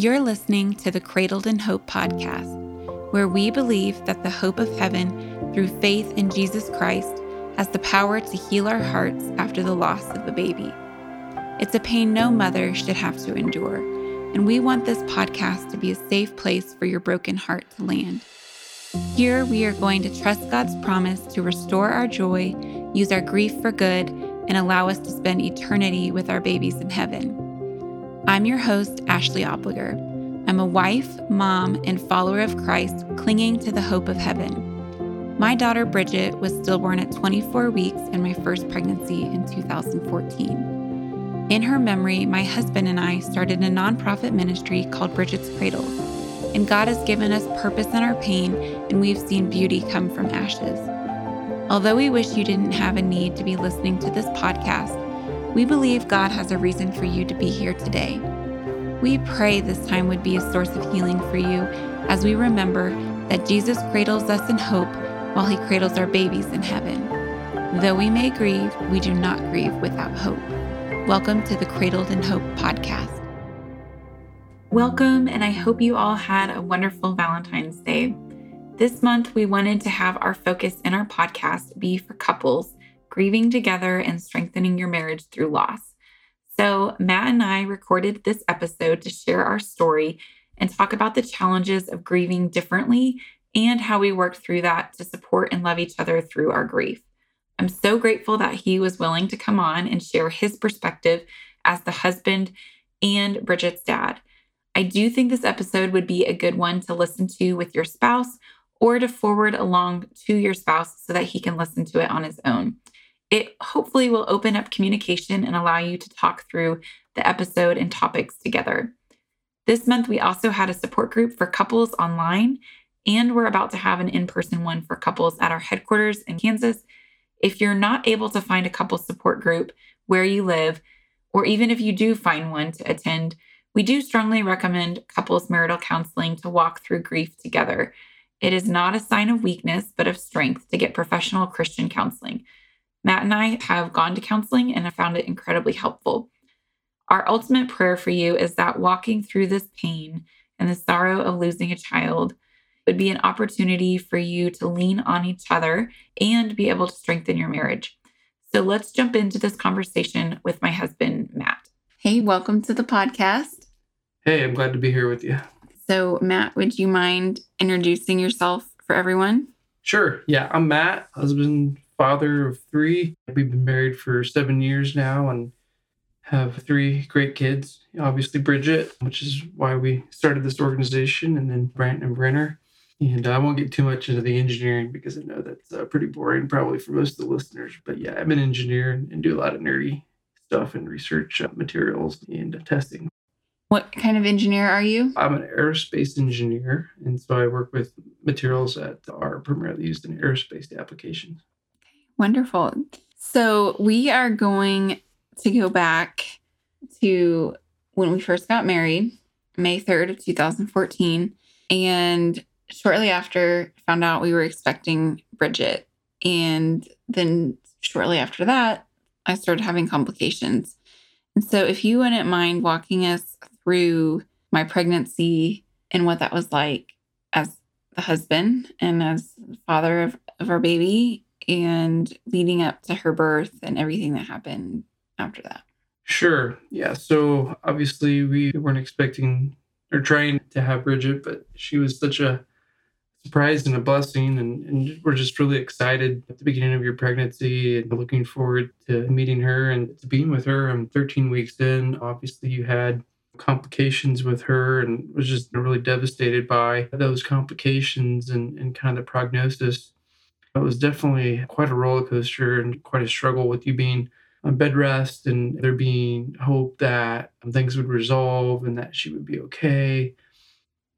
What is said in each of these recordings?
You're listening to the Cradled in Hope podcast, where we believe that the hope of heaven through faith in Jesus Christ has the power to heal our hearts after the loss of a baby. It's a pain no mother should have to endure, and we want this podcast to be a safe place for your broken heart to land. Here, we are going to trust God's promise to restore our joy, use our grief for good, and allow us to spend eternity with our babies in heaven. I'm your host, Ashley Opliger. I'm a wife, mom, and follower of Christ clinging to the hope of heaven. My daughter Bridget was stillborn at 24 weeks in my first pregnancy in 2014. In her memory, my husband and I started a nonprofit ministry called Bridget's Cradle and God has given us purpose in our pain, and we've seen beauty come from ashes. Although we wish you didn't have a need to be listening to this podcast, we believe God has a reason for you to be here today. We pray this time would be a source of healing for you as we remember that Jesus cradles us in hope while he cradles our babies in heaven. Though we may grieve, we do not grieve without hope. Welcome to the Cradled in Hope podcast. Welcome, and I hope you all had a wonderful Valentine's Day. This month, we wanted to have our focus in our podcast be for couples grieving together and strengthening your marriage through loss. So, Matt and I recorded this episode to share our story and talk about the challenges of grieving differently and how we worked through that to support and love each other through our grief. I'm so grateful that he was willing to come on and share his perspective as the husband and Bridget's dad. I do think this episode would be a good one to listen to with your spouse or to forward along to your spouse so that he can listen to it on his own. It hopefully will open up communication and allow you to talk through the episode and topics together. This month, we also had a support group for couples online, and we're about to have an in person one for couples at our headquarters in Kansas. If you're not able to find a couple support group where you live, or even if you do find one to attend, we do strongly recommend couples marital counseling to walk through grief together. It is not a sign of weakness, but of strength to get professional Christian counseling. Matt and I have gone to counseling and have found it incredibly helpful. Our ultimate prayer for you is that walking through this pain and the sorrow of losing a child would be an opportunity for you to lean on each other and be able to strengthen your marriage. So let's jump into this conversation with my husband, Matt. Hey, welcome to the podcast. Hey, I'm glad to be here with you. So, Matt, would you mind introducing yourself for everyone? Sure. Yeah, I'm Matt, husband, father of three. We've been married for seven years now and have three great kids. Obviously, Bridget, which is why we started this organization, and then Brant and Brenner. And I won't get too much into the engineering because I know that's uh, pretty boring, probably for most of the listeners. But yeah, I'm an engineer and do a lot of nerdy stuff and research uh, materials and testing. What kind of engineer are you? I'm an aerospace engineer, and so I work with materials that are primarily used in aerospace applications. Wonderful. So we are going to go back to when we first got married, May 3rd of 2014, and shortly after found out we were expecting Bridget. And then shortly after that, I started having complications. And so if you wouldn't mind walking us through my pregnancy and what that was like as the husband and as father of, of our baby and leading up to her birth and everything that happened after that. Sure. Yeah. So obviously we weren't expecting or trying to have Bridget, but she was such a surprise and a blessing. And, and we're just really excited at the beginning of your pregnancy and looking forward to meeting her and to being with her. I'm 13 weeks in. Obviously, you had complications with her and was just really devastated by those complications and, and kind of the prognosis. It was definitely quite a roller coaster and quite a struggle with you being on bed rest and there being hope that things would resolve and that she would be okay.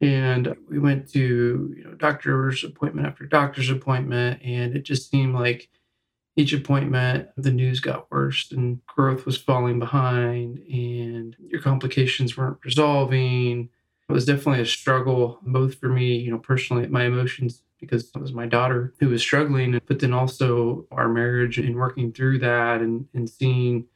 And we went to, you know, doctor's appointment after doctor's appointment, and it just seemed like each appointment, the news got worse and growth was falling behind and your complications weren't resolving. It was definitely a struggle, both for me, you know, personally, my emotions, because it was my daughter who was struggling, but then also our marriage and working through that and, and seeing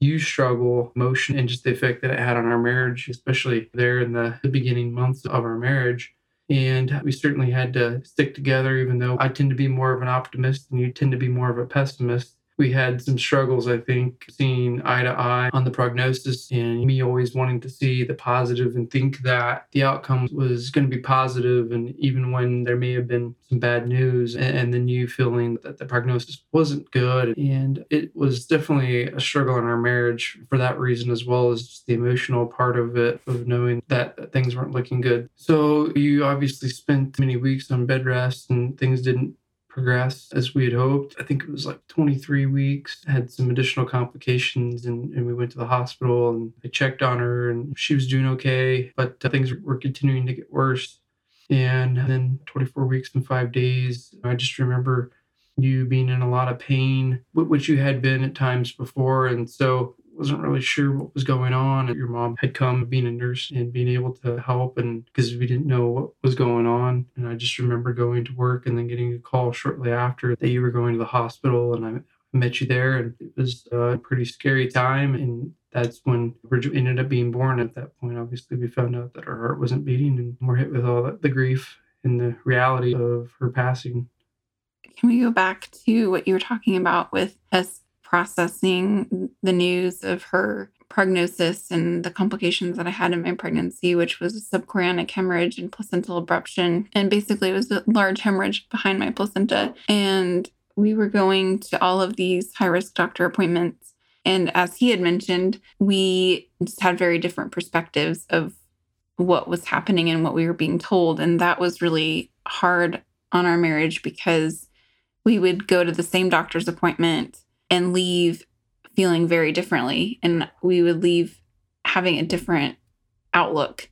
you struggle, emotion, and just the effect that it had on our marriage, especially there in the, the beginning months of our marriage. And we certainly had to stick together, even though I tend to be more of an optimist and you tend to be more of a pessimist we had some struggles, I think, seeing eye to eye on the prognosis and me always wanting to see the positive and think that the outcome was going to be positive, And even when there may have been some bad news, and then you feeling that the prognosis wasn't good. And it was definitely a struggle in our marriage for that reason, as well as the emotional part of it, of knowing that things weren't looking good. So you obviously spent many weeks on bed rest and things didn't progress as we had hoped. I think it was like 23 weeks, had some additional complications, and, and we went to the hospital and I checked on her and she was doing okay, but uh, things were continuing to get worse. And then 24 weeks and five days, I just remember you being in a lot of pain, which you had been at times before. And so wasn't really sure what was going on. Your mom had come being a nurse and being able to help, and because we didn't know what was going on. And I just remember going to work and then getting a call shortly after that you were going to the hospital, and I met you there, and it was a pretty scary time. And that's when Bridget ended up being born. At that point, obviously, we found out that her heart wasn't beating, and we're hit with all the grief and the reality of her passing. Can we go back to what you were talking about with us processing the news of her prognosis and the complications that I had in my pregnancy, which was subchorionic hemorrhage and placental abruption. And basically, it was a large hemorrhage behind my placenta. And we were going to all of these high risk doctor appointments. And as he had mentioned, we just had very different perspectives of what was happening and what we were being told. And that was really hard on our marriage because we would go to the same doctor's appointment and leave feeling very differently. And we would leave having a different outlook.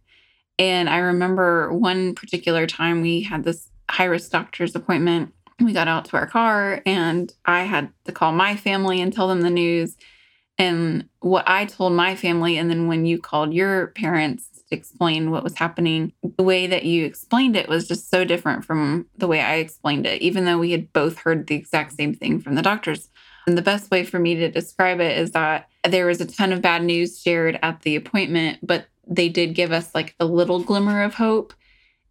And I remember one particular time we had this high risk doctor's appointment. We got out to our car, and I had to call my family and tell them the news. And what I told my family, and then when you called your parents to explain what was happening, the way that you explained it was just so different from the way I explained it, even though we had both heard the exact same thing from the doctors. And the best way for me to describe it is that there was a ton of bad news shared at the appointment, but they did give us like a little glimmer of hope.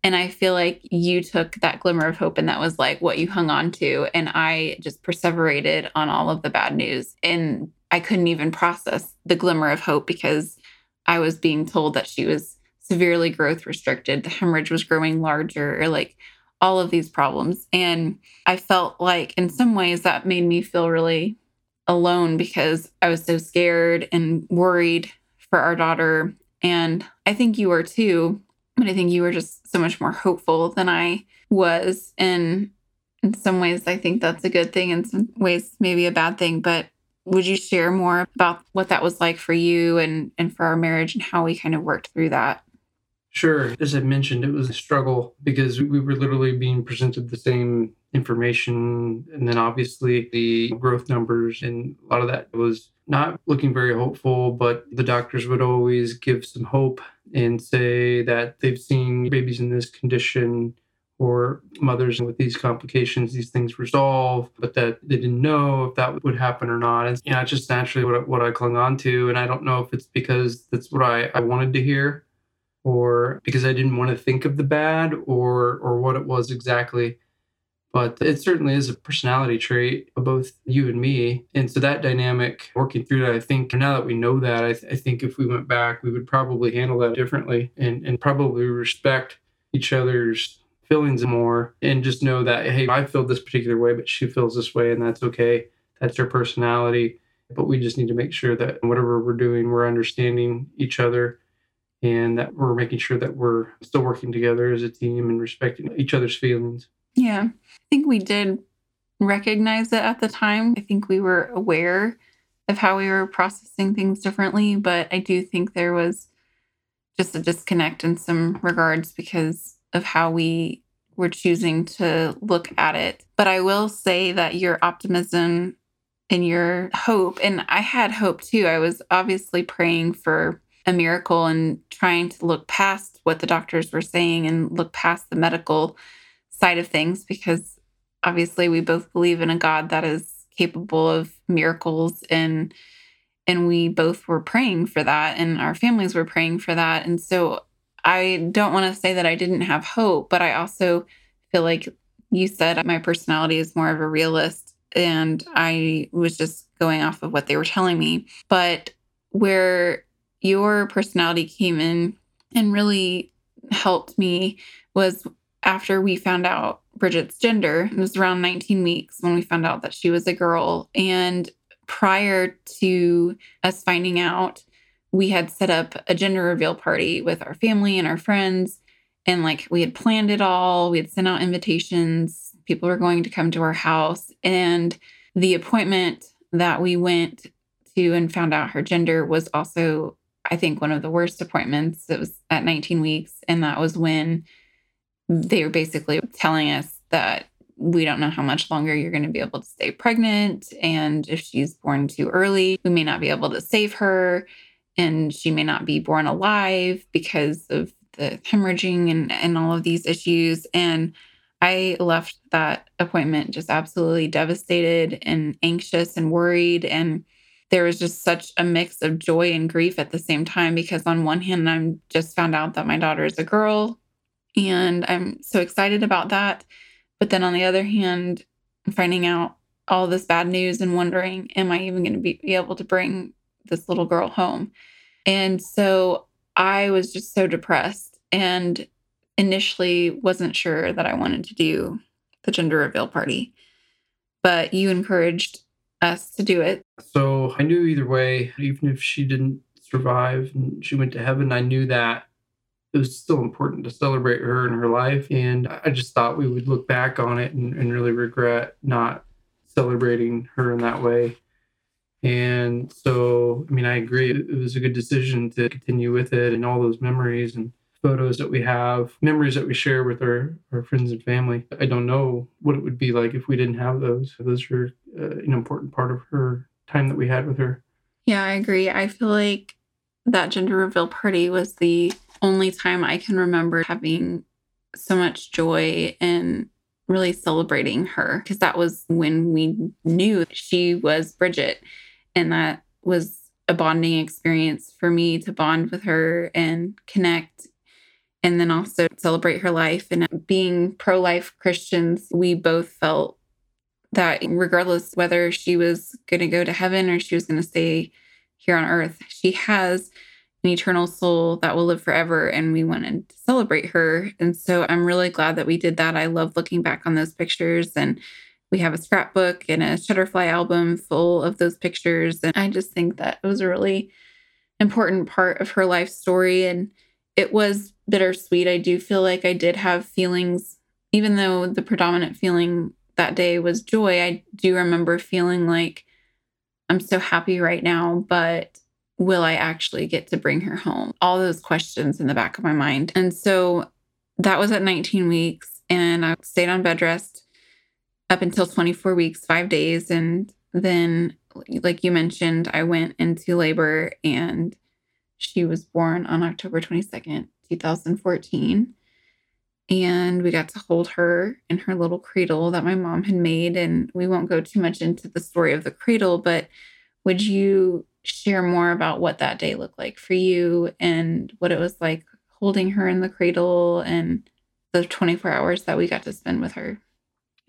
And I feel like you took that glimmer of hope and that was like what you hung on to. And I just perseverated on all of the bad news. And I couldn't even process the glimmer of hope because I was being told that she was severely growth restricted. The hemorrhage was growing larger, or like all of these problems. And I felt like in some ways that made me feel really alone because I was so scared and worried for our daughter. And I think you were too, but I think you were just so much more hopeful than I was. And in some ways, I think that's a good thing. In some ways, maybe a bad thing. But would you share more about what that was like for you and, and for our marriage and how we kind of worked through that? Sure. As I mentioned, it was a struggle because we were literally being presented the same information. And then obviously the growth numbers and a lot of that was not looking very hopeful, but the doctors would always give some hope and say that they've seen babies in this condition or mothers with these complications, these things resolve, but that they didn't know if that would happen or not. And you know, it's just naturally what, what I clung on to. And I don't know if it's because that's what I, I wanted to hear or because I didn't want to think of the bad or or what it was exactly. But it certainly is a personality trait of both you and me. And so that dynamic, working through that, I think now that we know that, I, th- I think if we went back, we would probably handle that differently and, and probably respect each other's feelings more and just know that, hey, I feel this particular way, but she feels this way, and that's okay. That's her personality. But we just need to make sure that whatever we're doing, we're understanding each other and that we're making sure that we're still working together as a team and respecting each other's feelings. Yeah, I think we did recognize it at the time. I think we were aware of how we were processing things differently, but I do think there was just a disconnect in some regards because of how we were choosing to look at it. But I will say that your optimism and your hope, and I had hope too. I was obviously praying for a miracle and trying to look past what the doctors were saying and look past the medical side of things because obviously we both believe in a God that is capable of miracles and And we both were praying for that, and our families were praying for that. And so I don't want to say that I didn't have hope, but I also feel like you said my personality is more of a realist, and I was just going off of what they were telling me. But where your personality came in and really helped me was after we found out Bridget's gender. It was around 19 weeks when we found out that she was a girl. And prior to us finding out, we had set up a gender reveal party with our family and our friends. And like we had planned it all, we had sent out invitations. People were going to come to our house. And the appointment that we went to and found out her gender was also, I think, one of the worst appointments. It was at 19 weeks. And that was when they were basically telling us that we don't know how much longer you're going to be able to stay pregnant. And if she's born too early, we may not be able to save her. And she may not be born alive because of the hemorrhaging and, and all of these issues. And I left that appointment just absolutely devastated and anxious and worried. And there was just such a mix of joy and grief at the same time because, on one hand, I'm just found out that my daughter is a girl and I'm so excited about that. But then on the other hand, finding out all this bad news and wondering, am I even going to be, be able to bring this little girl home? And so I was just so depressed and initially wasn't sure that I wanted to do the gender reveal party. But you encouraged us to do it. So I knew either way, even if she didn't survive and she went to heaven, I knew that it was still important to celebrate her and her life. And I just thought we would look back on it and, and really regret not celebrating her in that way. And so, I mean, I agree. It was a good decision to continue with it and all those memories and photos that we have, memories that we share with our, our friends and family. I don't know what it would be like if we didn't have those. Those are uh, an important part of her time that we had with her. Yeah, I agree. I feel like that gender reveal party was the only time I can remember having so much joy and really celebrating her because that was when we knew she was Bridget. And that was a bonding experience for me to bond with her and connect and then also celebrate her life. And being pro life Christians, we both felt that regardless whether she was going to go to heaven or she was going to stay here on earth, she has an eternal soul that will live forever. And we wanted to celebrate her. And so I'm really glad that we did that. I love looking back on those pictures. And we have a scrapbook and a Shutterfly album full of those pictures. And I just think that it was a really important part of her life story. And it was bittersweet. I do feel like I did have feelings, even though the predominant feeling that day was joy. I do remember feeling like I'm so happy right now, but will I actually get to bring her home? All those questions in the back of my mind. And so that was at 19 weeks, and I stayed on bed rest up until 24 weeks, five days. And then, like you mentioned, I went into labor and she was born on October 22nd, 2014. And we got to hold her in her little cradle that my mom had made. And we won't go too much into the story of the cradle, but would you share more about what that day looked like for you and what it was like holding her in the cradle and the 24 hours that we got to spend with her.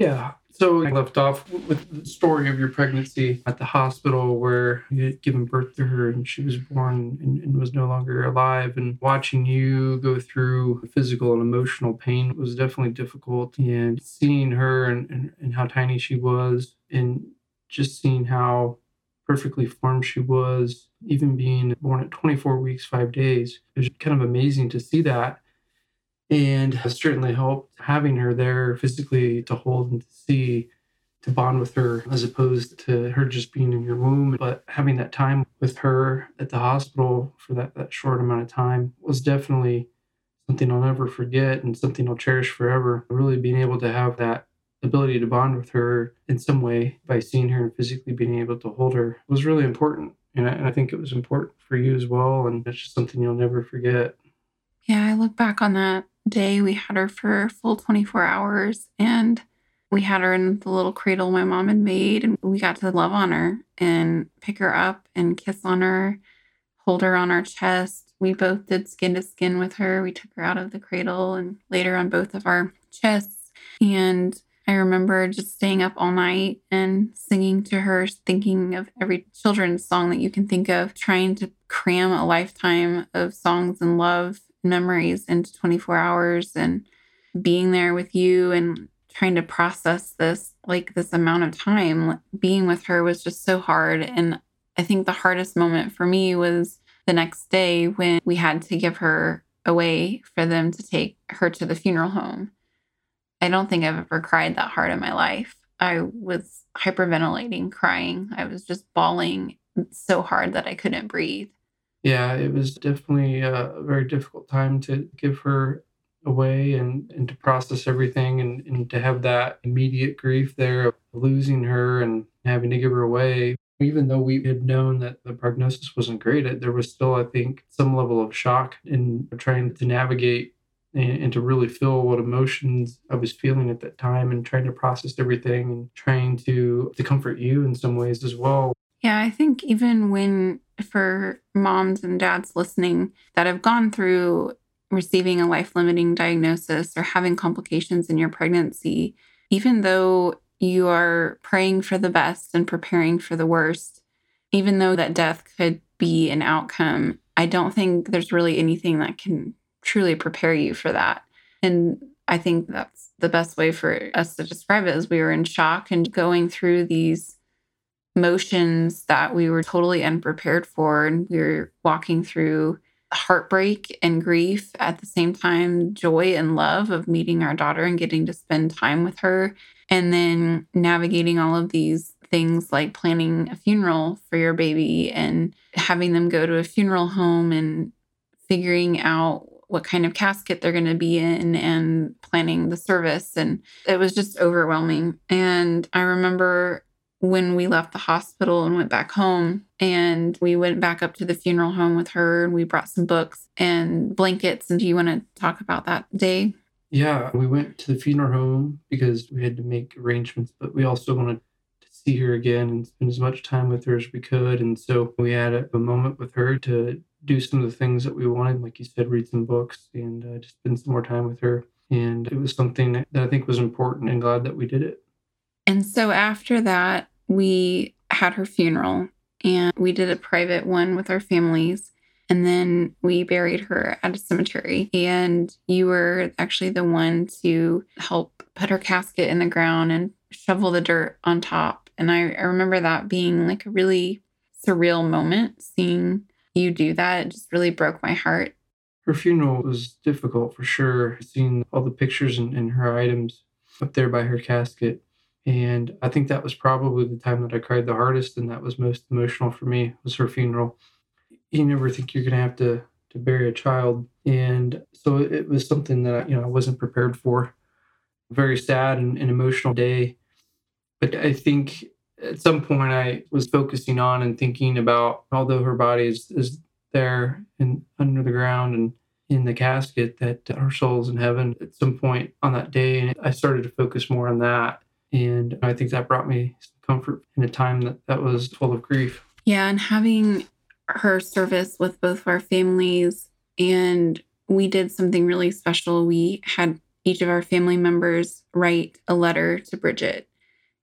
Yeah. So I left off with the story of your pregnancy at the hospital where you had given birth to her and she was born and, and was no longer alive. And watching you go through physical and emotional pain was definitely difficult. And seeing her and, and, and how tiny she was and just seeing how perfectly formed she was, even being born at 24 weeks, five days. It was kind of amazing to see that. And it certainly helped having her there physically to hold and to see, to bond with her, as opposed to her just being in your womb. But having that time with her at the hospital for that, that short amount of time was definitely something I'll never forget and something I'll cherish forever. Really being able to have that ability to bond with her in some way by seeing her and physically being able to hold her was really important. And I, and I think it was important for you as well. And it's just something you'll never forget. Yeah, I look back on that day. We had her for a full 24 hours and we had her in the little cradle my mom had made and we got to love on her. and pick her up and kiss on her, hold her on our chest. We both did skin to skin with her. We took her out of the cradle and laid her on both of our chests. And I remember just staying up all night and singing to her, thinking of every children's song that you can think of, trying to cram a lifetime of songs and love memories into 24 hours and being there with you and trying to process this like this amount of time being with her was just so hard. And i think the hardest moment for me was the next day when we had to give her away for them to take her to the funeral home. I don't think i've ever cried that hard in my life. I was hyperventilating crying. I was just bawling so hard that i couldn't breathe yeah it was definitely a very difficult time to give her away and, and to process everything and, and to have that immediate grief there of losing her and having to give her away. Even though we had known that the prognosis wasn't great, there was still, I think, some level of shock in trying to navigate and, and to really feel what emotions I was feeling at that time and trying to process everything and trying to to comfort you in some ways as well. Yeah, I think even when for moms and dads listening that have gone through receiving a life limiting diagnosis or having complications in your pregnancy, even though you are praying for the best and preparing for the worst, even though that death could be an outcome, I don't think there's really anything that can truly prepare you for that. And I think that's the best way for us to describe it is we were in shock and going through these motions that we were totally unprepared for and we were walking through heartbreak and grief at the same time, joy and love of meeting our daughter and getting to spend time with her. And then navigating all of these things like planning a funeral for your baby and having them go to a funeral home and figuring out what kind of casket they're going to be in and planning the service. And it was just overwhelming. And I remember when we left the hospital and went back home and we went back up to the funeral home with her and we brought some books and blankets. And do you want to talk about that day? Yeah we went to the funeral home because we had to make arrangements but we also wanted to see her again and spend as much time with her as we could. And so we had a, a moment with her to do some of the things that we wanted like you said read some books and uh, just spend some more time with her. And it was something that i think was important and glad that we did it. And so after that we had her funeral and we did a private one with our families. And then we buried her at a cemetery. And you were actually the one to help put her casket in the ground and shovel the dirt on top. And I, I remember that being like a really surreal moment, seeing you do that. It just really broke my heart. Her funeral was difficult for sure. Seeing all the pictures and, and her items up there by her casket and I think that was probably the time that I cried the hardest and that was most emotional for me was her funeral. You never think you're going to have to to bury a child and so it was something that you know I wasn't prepared for. Very sad and, and emotional day. But I think at some point I was focusing on and thinking about although her body is, is there and under the ground and in the casket that her soul's in heaven at some point on that day and I started to focus more on that and I think that brought me comfort in a time that, that was full of grief. Yeah. And having her service with both of our families, and we did something really special. We had each of our family members write a letter to Bridget,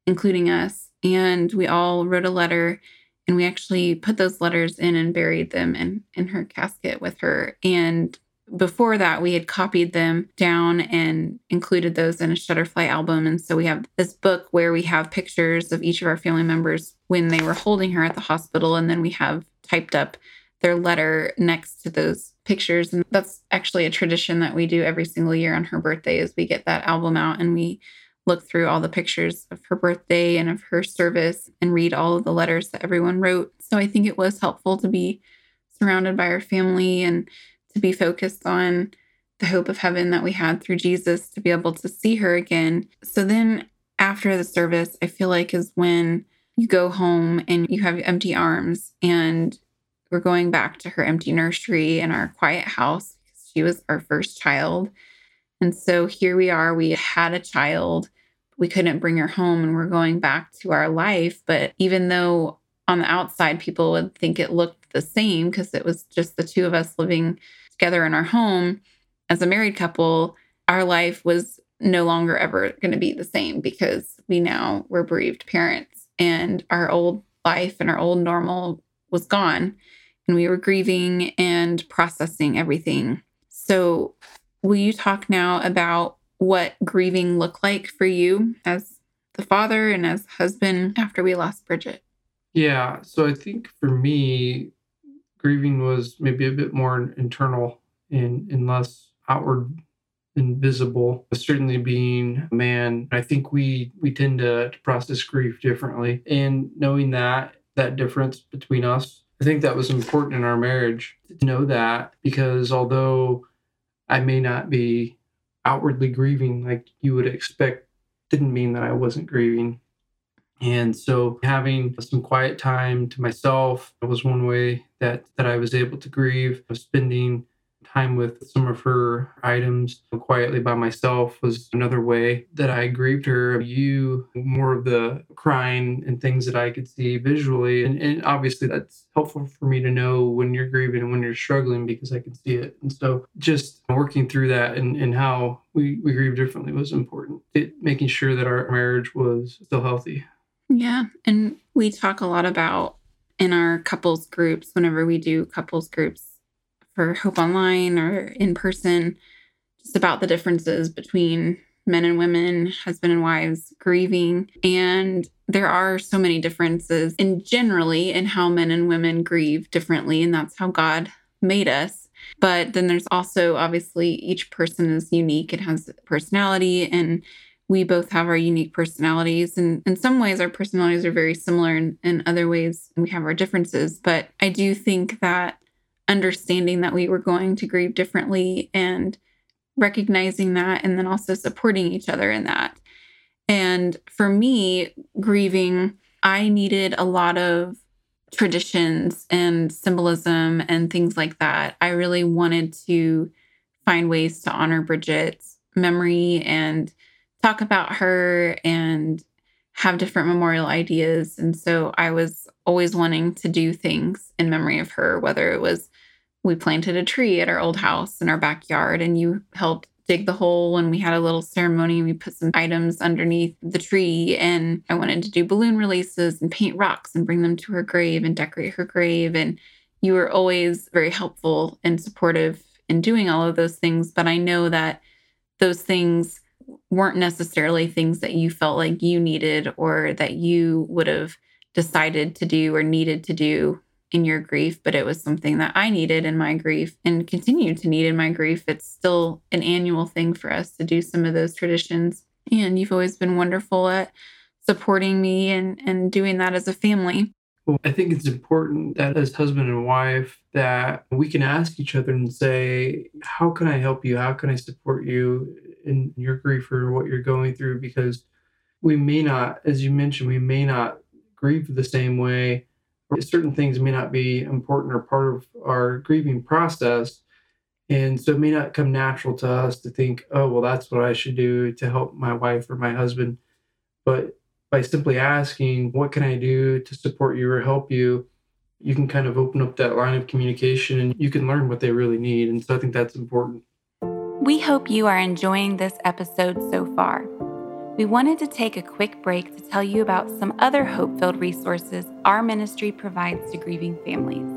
including us. And we all wrote a letter and we actually put those letters in and buried them in, in her casket with her. And before that, we had copied them down and included those in a Shutterfly album. And so we have this book where we have pictures of each of our family members when they were holding her at the hospital. And then we have typed up their letter next to those pictures. And that's actually a tradition that we do every single year on her birthday is we get that album out and we look through all the pictures of her birthday and of her service and read all of the letters that everyone wrote. So I think it was helpful to be surrounded by our family and to be focused on the hope of heaven that we had through Jesus to be able to see her again. So then after the service, I feel like is when you go home and you have empty arms and we're going back to her empty nursery and our quiet house because she was our first child. And so here we are, we had a child. We couldn't bring her home and we're going back to our life. But even though on the outside, people would think it looked the same because it was just the two of us living together in our home as a married couple. Our life was no longer ever going to be the same because we now were bereaved parents and our old life and our old normal was gone and we were grieving and processing everything. So, will you talk now about what grieving looked like for you as the father and as husband after we lost Bridget? Yeah. So, I think for me, grieving was maybe a bit more internal and, and less outward and visible. Certainly, being a man, I think we we tend to, to process grief differently, and knowing that that difference between us I think that was important in our marriage to know that because although I may not be outwardly grieving like you would expect, didn't mean that I wasn't grieving. And so having some quiet time to myself was one way that that I was able to grieve. Spending time with some of her items quietly by myself was another way that I grieved her. You, more of the crying and things that I could see visually. And, and obviously, that's helpful for me to know when you're grieving and when you're struggling because I can see it. And so just working through that and, and how we, we grieve differently was important. It, making sure that our marriage was still healthy. Yeah. And we talk a lot about in our couples groups, whenever we do couples groups, for Hope Online or in person, just about the differences between men and women, husband and wives grieving. And there are so many differences in generally in how men and women grieve differently. And that's how God made us. But then there's also obviously each person is unique and has personality and we both have our unique personalities and in some ways our personalities are very similar and in other ways we have our differences but i do think that understanding that we were going to grieve differently and recognizing that and then also supporting each other in that. And for me, grieving, I needed a lot of traditions and symbolism and things like that. I really wanted to find ways to honor Bridget's memory and talk about her and have different memorial ideas. And so I was always wanting to do things in memory of her, whether it was we planted a tree at our old house in our backyard and you helped dig the hole and we had a little ceremony. We put some items underneath the tree and i wanted to do balloon releases and paint rocks and bring them to her grave and decorate her grave. And you were always very helpful and supportive in doing all of those things. But i know that those things weren't necessarily things that you felt like you needed or that you would have decided to do or needed to do in your grief, but it was something that I needed in my grief and continue to need in my grief. It's still an annual thing for us to do some of those traditions. And you've always been wonderful at supporting me and, and doing that as a family. Well, I think it's important that as husband and wife that we can ask each other and say, how can I help you? How can I support you in your grief or what you're going through? Because we may not, as you mentioned, we may not grieve the same way certain things may not be important or part of our grieving process. And so it may not come natural to us to think, oh, well, that's what I should do to help my wife or my husband. But by simply asking, what can I do to support you or help you, you can kind of open up that line of communication and you can learn what they really need. And so I think that's important. We hope you are enjoying this episode so far we wanted to take a quick break to tell you about some other hope filled resources our ministry provides to grieving families.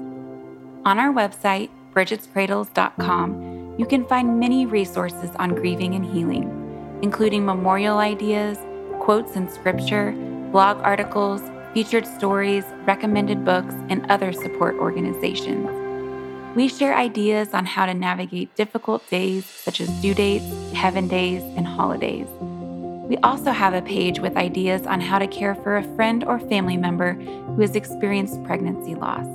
On our website, bridgetscradles.com, you can find many resources on grieving and healing, including memorial ideas, quotes in scripture, blog articles, featured stories, recommended books, and other support organizations. We share ideas on how to navigate difficult days such as due dates, heaven days, and holidays. We also have a page with ideas on how to care for a friend or family member who has experienced pregnancy loss.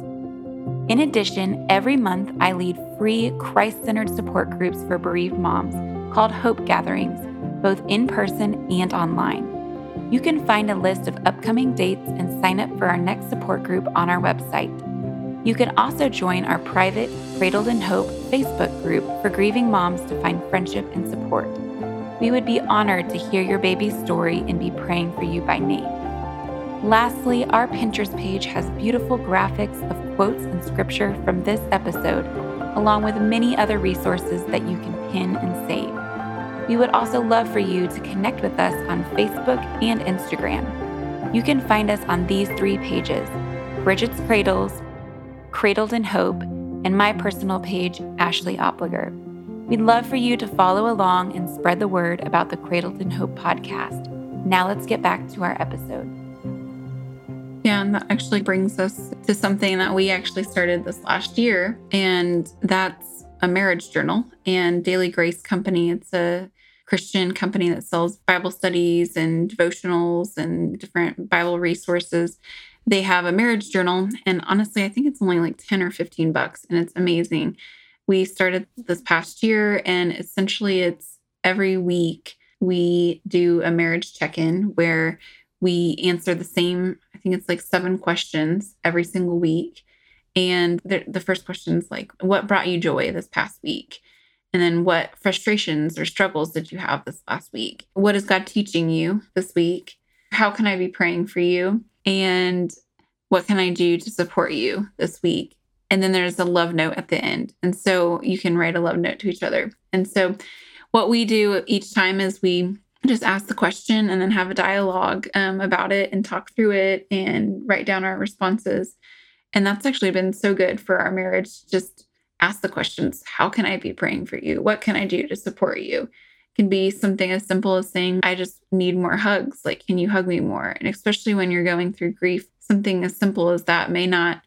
In addition, every month I lead free Christ centered support groups for bereaved moms called Hope Gatherings, both in person and online. You can find a list of upcoming dates and sign up for our next support group on our website. You can also join our private Cradled in Hope Facebook group for grieving moms to find friendship and support. We would be honored to hear your baby's story and be praying for you by name. Lastly, our Pinterest page has beautiful graphics of quotes and scripture from this episode, along with many other resources that you can pin and save. We would also love for you to connect with us on Facebook and Instagram. You can find us on these three pages Bridget's Cradles, Cradled in Hope, and my personal page, Ashley Opliger. We'd love for you to follow along and spread the word about the Cradled in Hope podcast. Now let's get back to our episode. Yeah, and that actually brings us to something that we actually started this last year, and that's a marriage journal and Daily Grace Company. It's a Christian company that sells Bible studies and devotionals and different Bible resources. They have a marriage journal, and honestly, I think it's only like 10 or 15 bucks, and it's amazing. We started this past year, and essentially, it's every week we do a marriage check in where we answer the same, I think it's like seven questions every single week. And the, the first question is like, what brought you joy this past week? And then what frustrations or struggles did you have this last week? What is God teaching you this week? How can I be praying for you? And what can I do to support you this week? And then there's a love note at the end. And so you can write a love note to each other. And so what we do each time is we just ask the question and then have a dialogue um, about it and talk through it and write down our responses. And that's actually been so good for our marriage. Just ask the questions How can I be praying for you? What can I do to support you? Can be something as simple as saying, I just need more hugs. Like, can you hug me more? And especially when you're going through grief, something as simple as that may not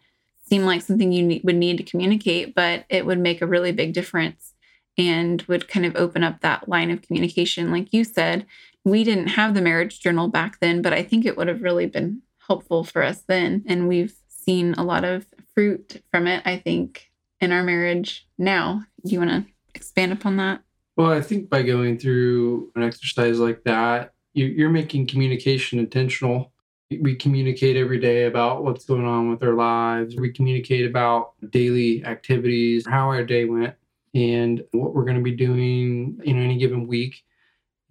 seem like something you would need to communicate, but it would make a really big difference and would kind of open up that line of communication. Like you said, we didn't have the marriage journal back then, but I think it would have really been helpful for us then. And we've seen a lot of fruit from it, I think, in our marriage now. Do you want to expand upon that? Well, I think by going through an exercise like that, you're making communication intentional. We communicate every day about what's going on with our lives. We communicate about daily activities, how our day went and what we're going to be doing in any given week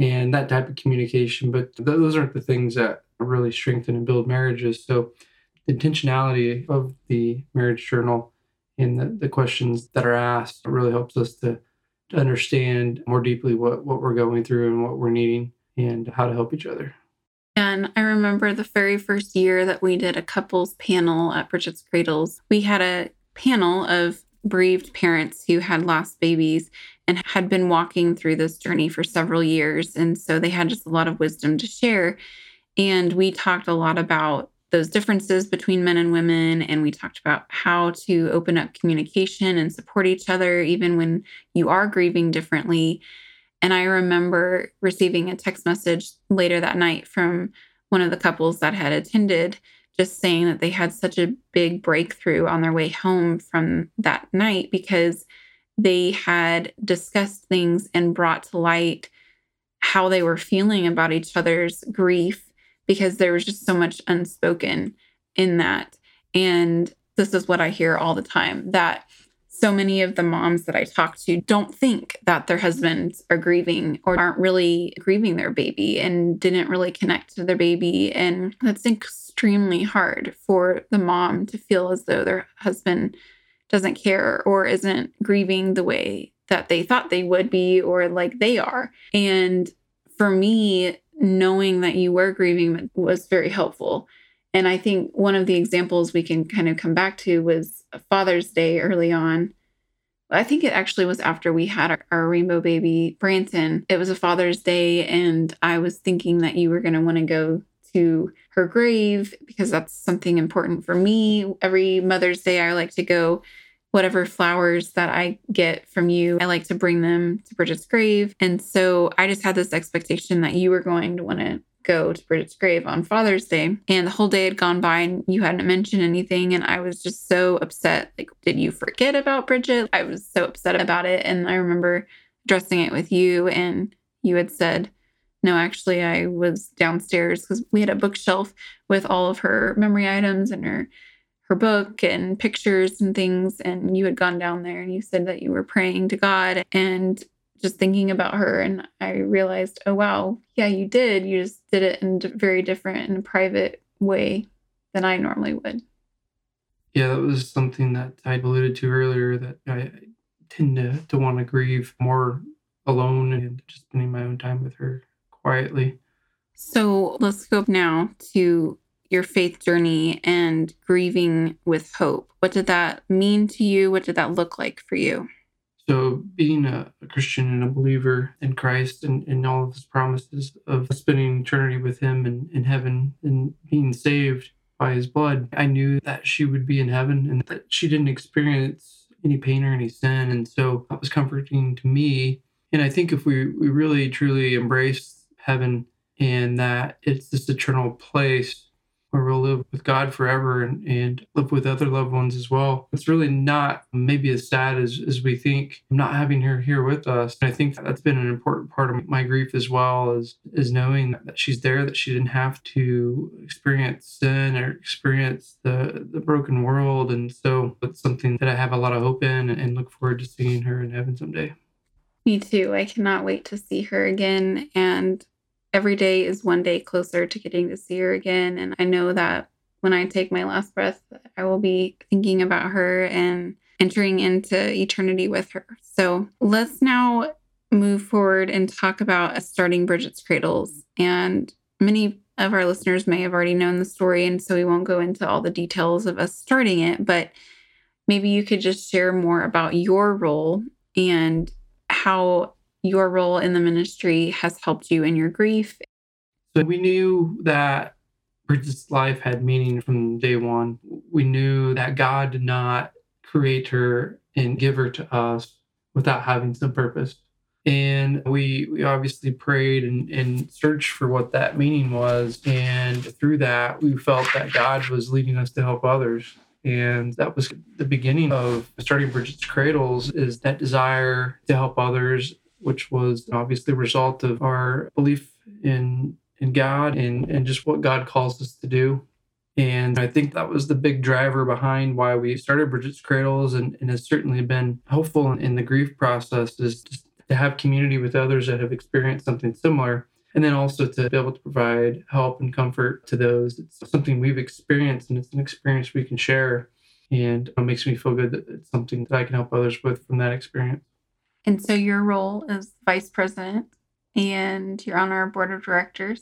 and that type of communication. But those aren't the things that really strengthen and build marriages. So, the intentionality of the marriage journal and the, the questions that are asked really helps us to, to understand more deeply what, what we're going through and what we're needing and how to help each other. And I remember the very first year that we did a couples panel at Bridget's Cradles, we had a panel of bereaved parents who had lost babies and had been walking through this journey for several years. And so they had just a lot of wisdom to share. And we talked a lot about those differences between men and women. And we talked about how to open up communication and support each other, even when you are grieving differently. And I remember receiving a text message later that night from one of the couples that had attended just saying that they had such a big breakthrough on their way home from that night because they had discussed things and brought to light how they were feeling about each other's grief because there was just so much unspoken in that. And this is what I hear all the time that so many of the moms that I talk to don't think that their husbands are grieving or aren't really grieving their baby and didn't really connect to their baby. And that's extremely hard for the mom to feel as though their husband doesn't care or isn't grieving the way that they thought they would be or like they are. And for me, knowing that you were grieving was very helpful. And I think one of the examples we can kind of come back to was Father's Day early on. I think it actually was after we had our, our rainbow baby, Branson. It was a Father's Day, and I was thinking that you were going to want to go to her grave because that's something important for me. Every Mother's Day, I like to go whatever flowers that I get from you, I like to bring them to Bridget's grave. And so I just had this expectation that you were going to want to go to Bridget's grave on Father's Day. And the whole day had gone by and you hadn't mentioned anything. And I was just so upset. Like, did you forget about Bridget? I was so upset about it. And I remember addressing it with you, and you had said, no, actually, I was downstairs because we had a bookshelf with all of her memory items and her her book and pictures and things and you had gone down there and you said that you were praying to God and just thinking about her and I realized, oh wow, yeah, you did. You just did it in a very different and private way than I normally would. Yeah, that was something that I alluded to earlier that I tend to, to want to grieve more alone and just spending my own time with her quietly. So let's go now to your faith journey and grieving with hope. What did that mean to you? What did that look like for you? So, being a, a Christian and a believer in Christ and, and all of his promises of spending eternity with him in, in heaven and being saved by his blood, I knew that she would be in heaven and that she didn't experience any pain or any sin. And so that was comforting to me. And I think if we, we really truly embrace heaven and that it's this eternal place where we'll live with God forever and, and live with other loved ones as well. It's really not maybe as sad as, as we think, not having her here with us. And I think that's been an important part of my grief as well, is, is knowing that she's there, that she didn't have to experience sin or experience the, the broken world. And so it's something that I have a lot of hope in and, and look forward to seeing her in heaven someday. Me too. I cannot wait to see her again. And every day is one day closer to getting to see her again. And I know that when I take my last breath, I will be thinking about her and entering into eternity with her. So let's now move forward and talk about starting Bridget's Cradles. And many of our listeners may have already known the story, and so we won't go into all the details of us starting it, but maybe you could just share more about your role and how your role in the ministry has helped you in your grief. So we knew that Bridget's life had meaning from day one. We knew that God did not create her and give her to us without having some purpose. And we we obviously prayed and, and searched for what that meaning was. And through that, we felt that God was leading us to help others. And that was the beginning of starting Bridget's Cradles is that desire to help others which was obviously a result of our belief in in God and, and just what God calls us to do. And I think that was the big driver behind why we started Bridget's Cradles and, and has certainly been helpful in, in the grief process is to have community with others that have experienced something similar. And then also to be able to provide help and comfort to those. It's something we've experienced and it's an experience we can share. And it makes me feel good that it's something that I can help others with from that experience. And so your role is vice president and you're on our board of directors.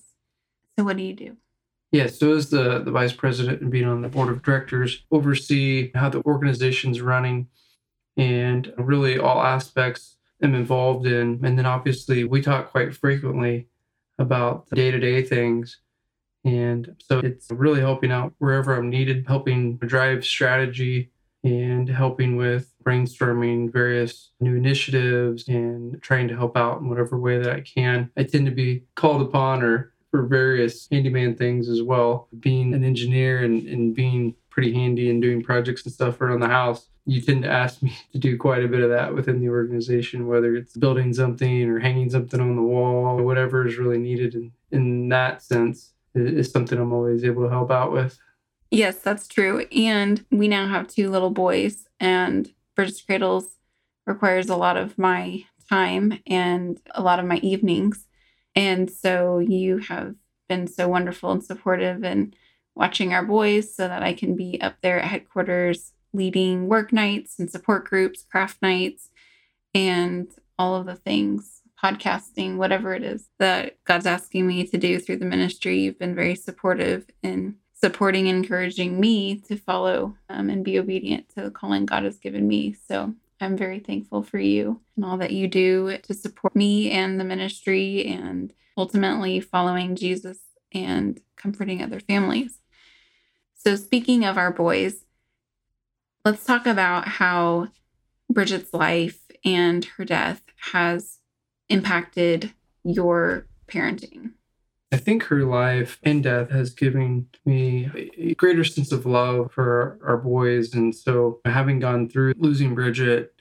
So what do you do? Yeah, so as the, the vice president and being on the board of directors, oversee how the organization's running and really all aspects I'm involved in. And then obviously we talk quite frequently about day to day things. And so it's really helping out wherever I'm needed, helping drive strategy and helping with brainstorming various new initiatives and trying to help out in whatever way that I can. I tend to be called upon or for various handyman things as well. Being an engineer and, and being pretty handy and doing projects and stuff around the house, you tend to ask me to do quite a bit of that within the organization, whether it's building something or hanging something on the wall or whatever is really needed in, in that sense is something I'm always able to help out with. Yes, that's true. And we now have two little boys, and Bridget's Cradles requires a lot of my time and a lot of my evenings. And so you have been so wonderful and supportive in watching our boys so that I can be up there at headquarters leading work nights and support groups, craft nights, and all of the things, podcasting, whatever it is that God's asking me to do through the ministry. You've been very supportive in supporting and encouraging me to follow um, and be obedient to the calling God has given me. So I'm very thankful for you and all that you do to support me and the ministry and ultimately following Jesus and comforting other families. So, speaking of our boys, let's talk about how Bridget's life and her death has impacted your parenting. I think her life and death has given me a greater sense of love for our boys. And so, having gone through losing Bridget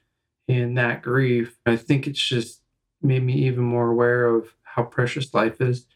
and that grief, I think it's just made me even more aware of how precious life is.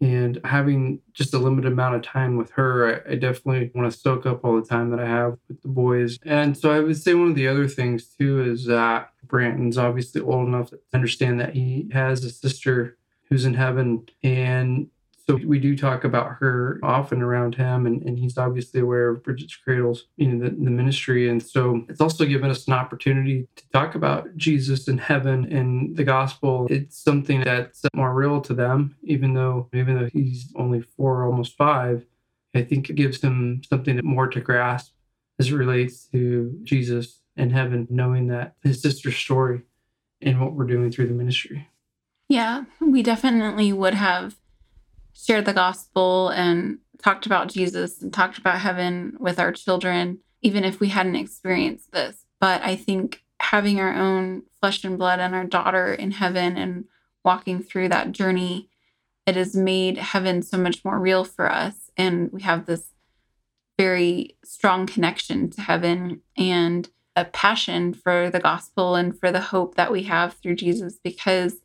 And having just a limited amount of time with her, I, I definitely want to soak up all the time that I have with the boys. And so I would say one of the other things too is that Branton's obviously old enough to understand that he has a sister who's in heaven. And So we do talk about her often around him, and, and he's obviously aware of Bridget's Cradles, you know, the, the ministry. And so it's also given us an opportunity to talk about Jesus and heaven and the gospel. It's something that's more real to them, even though even though he's only four, almost five. I think it gives him something more to grasp as it relates to Jesus and heaven, knowing that his sister's story and what we're doing through the ministry. Yeah, we definitely would have shared the gospel and talked about Jesus and talked about heaven with our children, even if we hadn't experienced this. But I think having our own flesh and blood and our daughter in heaven and walking through that journey, it has made heaven so much more real for us. And we have this very strong connection to heaven and a passion for the gospel and for the hope that we have through Jesus because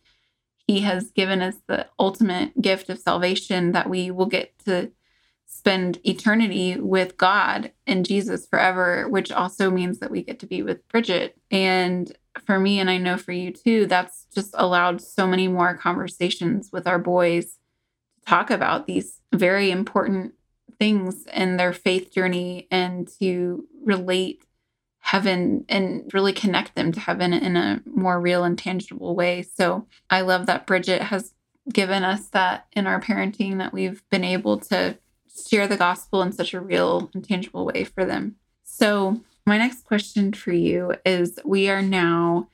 he has given us the ultimate gift of salvation that we will get to spend eternity with God and Jesus forever, which also means that we get to be with Bridget. And for me, and I know for you too, that's just allowed so many more conversations with our boys to talk about these very important things in their faith journey and to relate heaven and really connect them to heaven in a more real and tangible way. So I love that Bridget has given us that in our parenting that we've been able to share the gospel in such a real and tangible way for them. So, my next question for you is we are now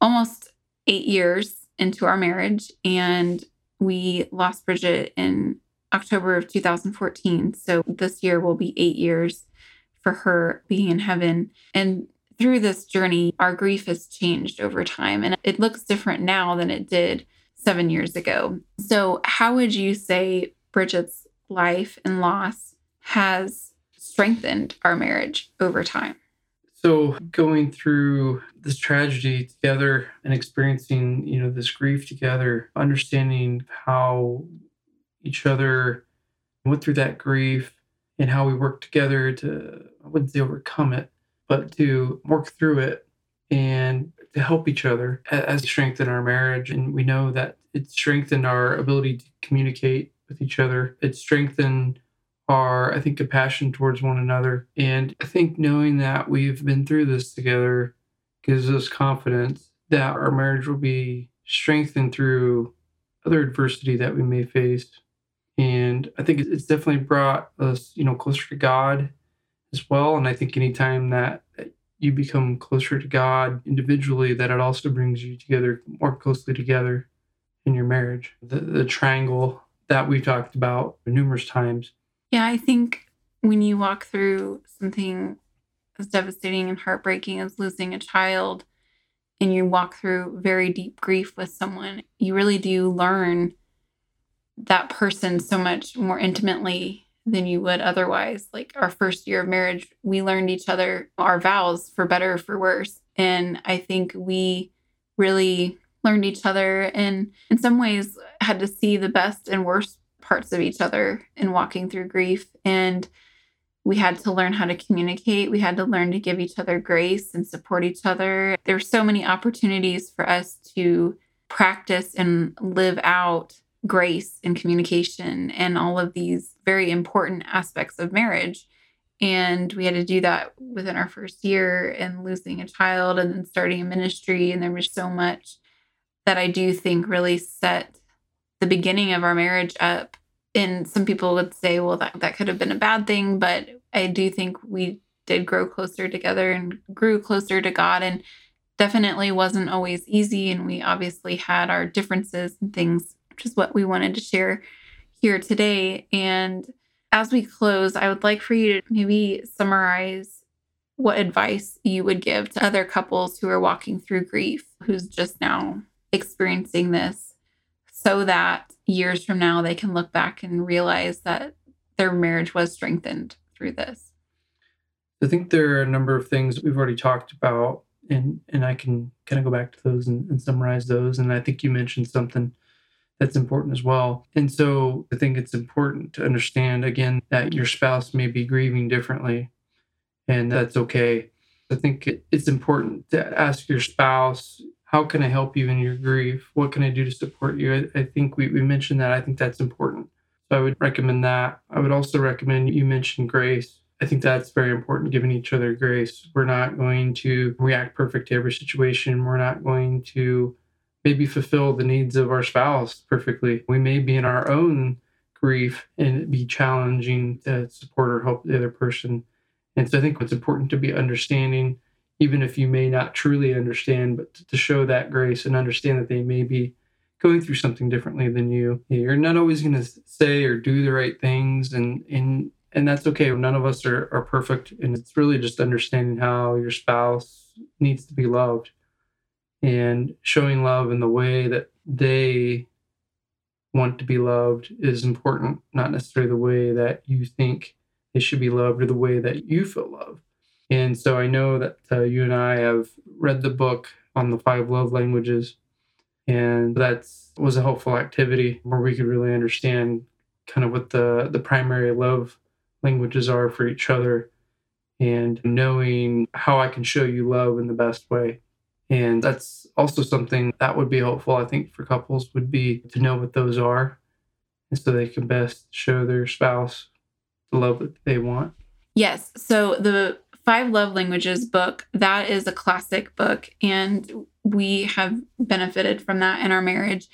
almost eight years into our marriage, and we lost Bridget in October of 2014. So, this year will be eight years for her being in heaven. And through this journey, our grief has changed over time and it looks different now than it did seven years ago. So, how would you say Bridget's life and loss has strengthened our marriage over time? So, going through this tragedy together and experiencing, you know, this grief together, understanding how each other went through that grief and how we work together to, I wouldn't say overcome it, but to work through it and to help each other as strengthen our marriage. And we know that it strengthened our ability to communicate with each other. It strengthened our, I think, compassion towards one another. And I think knowing that we've been through this together gives us confidence that our marriage will be strengthened through other adversity that we may face and I think it's definitely brought us, you know, closer to God as well. And I think anytime that you become closer to God individually, that it also brings you together more closely together in your marriage. The, the triangle that we've talked about numerous times. Yeah, I think when you walk through something as devastating and heartbreaking as losing a child, and you walk through very deep grief with someone, you really do learn that person so much more intimately than you would otherwise. Like our first year of marriage, we learned each other our vows for better or for worse. And I think we really learned each other and in some ways had to see the best and worst parts of each other in walking through grief. And we had to learn how to communicate. We had to learn to give each other grace and support each other. There were so many opportunities for us to practice and live out grace and communication and all of these very important aspects of marriage. And we had to do that within our first year and losing a child and then starting a ministry. And there was so much that I do think really set the beginning of our marriage up. And some people would say, well, that, that could have been a bad thing. But I do think we did grow closer together and grew closer to God. And definitely wasn't always easy. And we obviously had our differences and things which is what we wanted to share here today. And as we close, I would like for you to maybe summarize what advice you would give to other couples who are walking through grief, who's just now experiencing this, so that years from now they can look back and realize that their marriage was strengthened through this. I think there are a number of things we've already talked about, and and I can kind of go back to those and, and summarize those. And I think you mentioned something that's important as well. And so I think it's important to understand again that your spouse may be grieving differently, and that's okay. I think it's important to ask your spouse, How can I help you in your grief? What can I do to support you? I, I think we, we mentioned that. I think that's important. So I would recommend that. I would also recommend you mentioned grace. I think that's very important, giving each other grace. We're not going to react perfect to every situation. We're not going to maybe fulfill the needs of our spouse perfectly. We may be in our own grief and be challenging to support or help the other person. And so I think it's important to be understanding, even if you may not truly understand, but to show that grace and understand that they may be going through something differently than you. You're not always going to say or do the right things, and and and that's okay. None of us are, are perfect, and it's really just understanding how your spouse needs to be loved and showing love in the way that they want to be loved is important, not necessarily the way that you think they should be loved or the way that you feel love. And so I know that uh, you and I have read the book on the five love languages, and that was a helpful activity where we could really understand kind of what the the primary love languages are for each other and knowing how I can show you love in the best way. And that's also something that would be helpful, I think, for couples would be to know what those are. And so they can best show their spouse the love that they want. Yes. So the Five Love Languages book, that is a classic book. And we have benefited from that in our marriage.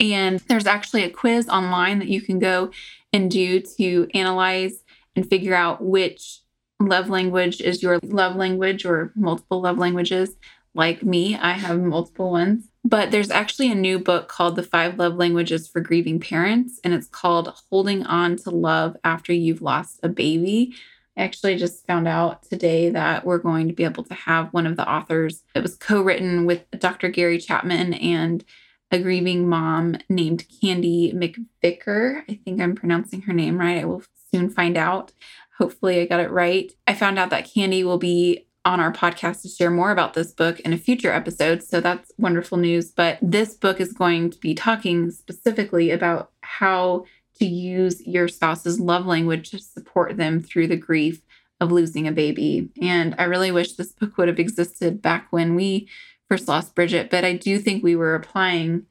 And there's actually a quiz online that you can go and do to analyze and figure out which love language is your love language or multiple love languages like me, I have multiple ones. But there's actually a new book called The Five Love Languages for Grieving Parents, and it's called Holding On to Love After You've Lost a Baby. I actually just found out today that we're going to be able to have one of the authors. It was co written with Dr. Gary Chapman and a grieving mom named Candy McVicar. I think I'm pronouncing her name right. I will soon find out. Hopefully, I got it right. I found out that Candy will be on our podcast to share more about this book in a future episode. So that's wonderful news. But this book is going to be talking specifically about how to use your spouse's love language to support them through the grief of losing a baby. And I really wish this book would have existed back when we first lost Bridget, but I do think we were applying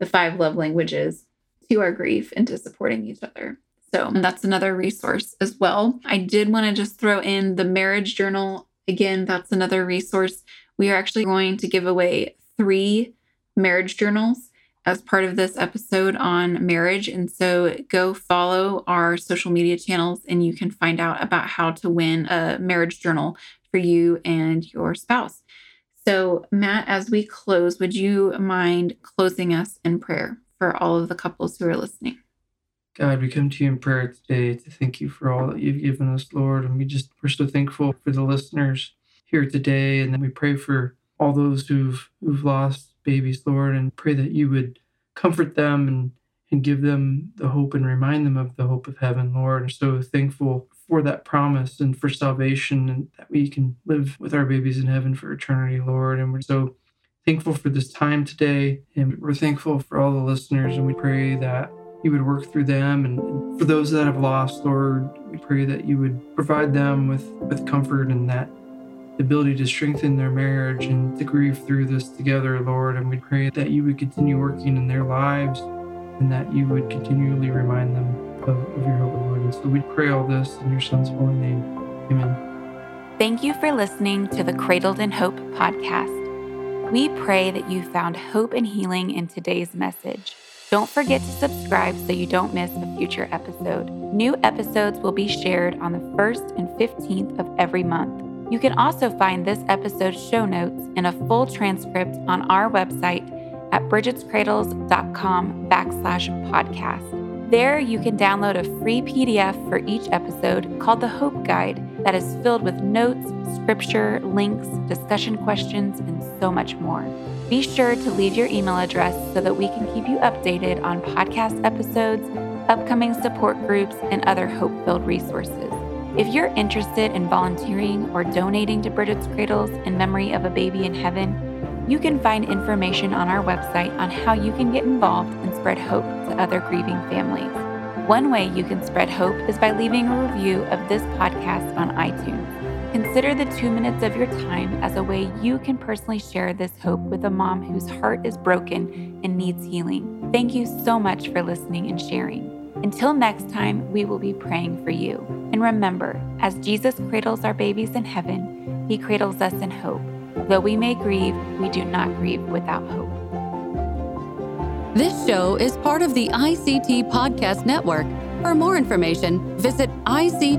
the five love languages to our grief and to supporting each other. So that's another resource as well. I did want to just throw in the marriage journal Again, that's another resource. We are actually going to give away three marriage journals as part of this episode on marriage. And so go follow our social media channels and you can find out about how to win a marriage journal for you and your spouse. So, Matt, as we close, would you mind closing us in prayer for all of the couples who are listening? God, we come to you in prayer today to thank you for all that you've given us, Lord. And we just, we're so thankful for the listeners here today. And then we pray for all those who've, who've lost babies, Lord, and pray that you would comfort them and, and give them the hope and remind them of the hope of heaven, Lord. And so thankful for that promise and for salvation and that we can live with our babies in heaven for eternity, Lord. And we're so thankful for this time today. And we're thankful for all the listeners. And we pray that you would work through them. And, for those that have lost, Lord, we pray that you would provide them with, with comfort and that ability to strengthen their marriage and to grieve through this together, Lord. And we pray that you would continue working in their lives and that you would continually remind them of, of your hope, Lord. And so we pray all this in your Son's holy name. Amen. Thank you for listening to the Cradled in Hope podcast. We pray that you found hope and healing in today's message. Don't forget to subscribe so you don't miss a future episode. New episodes will be shared on the 1st and 15th of every month. You can also find this episode's show notes and a full transcript on our website at bridgetscradles.com backslash podcast. There you can download a free PDF for each episode called the Hope Guide that is filled with notes, scripture, links, discussion questions, and so much more. Be sure to leave your email address so that we can keep you updated on podcast episodes, upcoming support groups, and other hope filled resources. If you're interested in volunteering or donating to Bridget's Cradles in memory of a baby in heaven, you can find information on our website on how you can get involved and spread hope to other grieving families. One way you can spread hope is by leaving a review of this podcast on iTunes. Consider the two minutes of your time as a way you can personally share this hope with a mom whose heart is broken and needs healing. Thank you so much for listening and sharing. Until next time, we will be praying for you. And remember, as Jesus cradles our babies in heaven, he cradles us in hope. Though we may grieve, we do not grieve without hope. This show is part of the ICT Podcast Network. For more information, visit ictpod.net.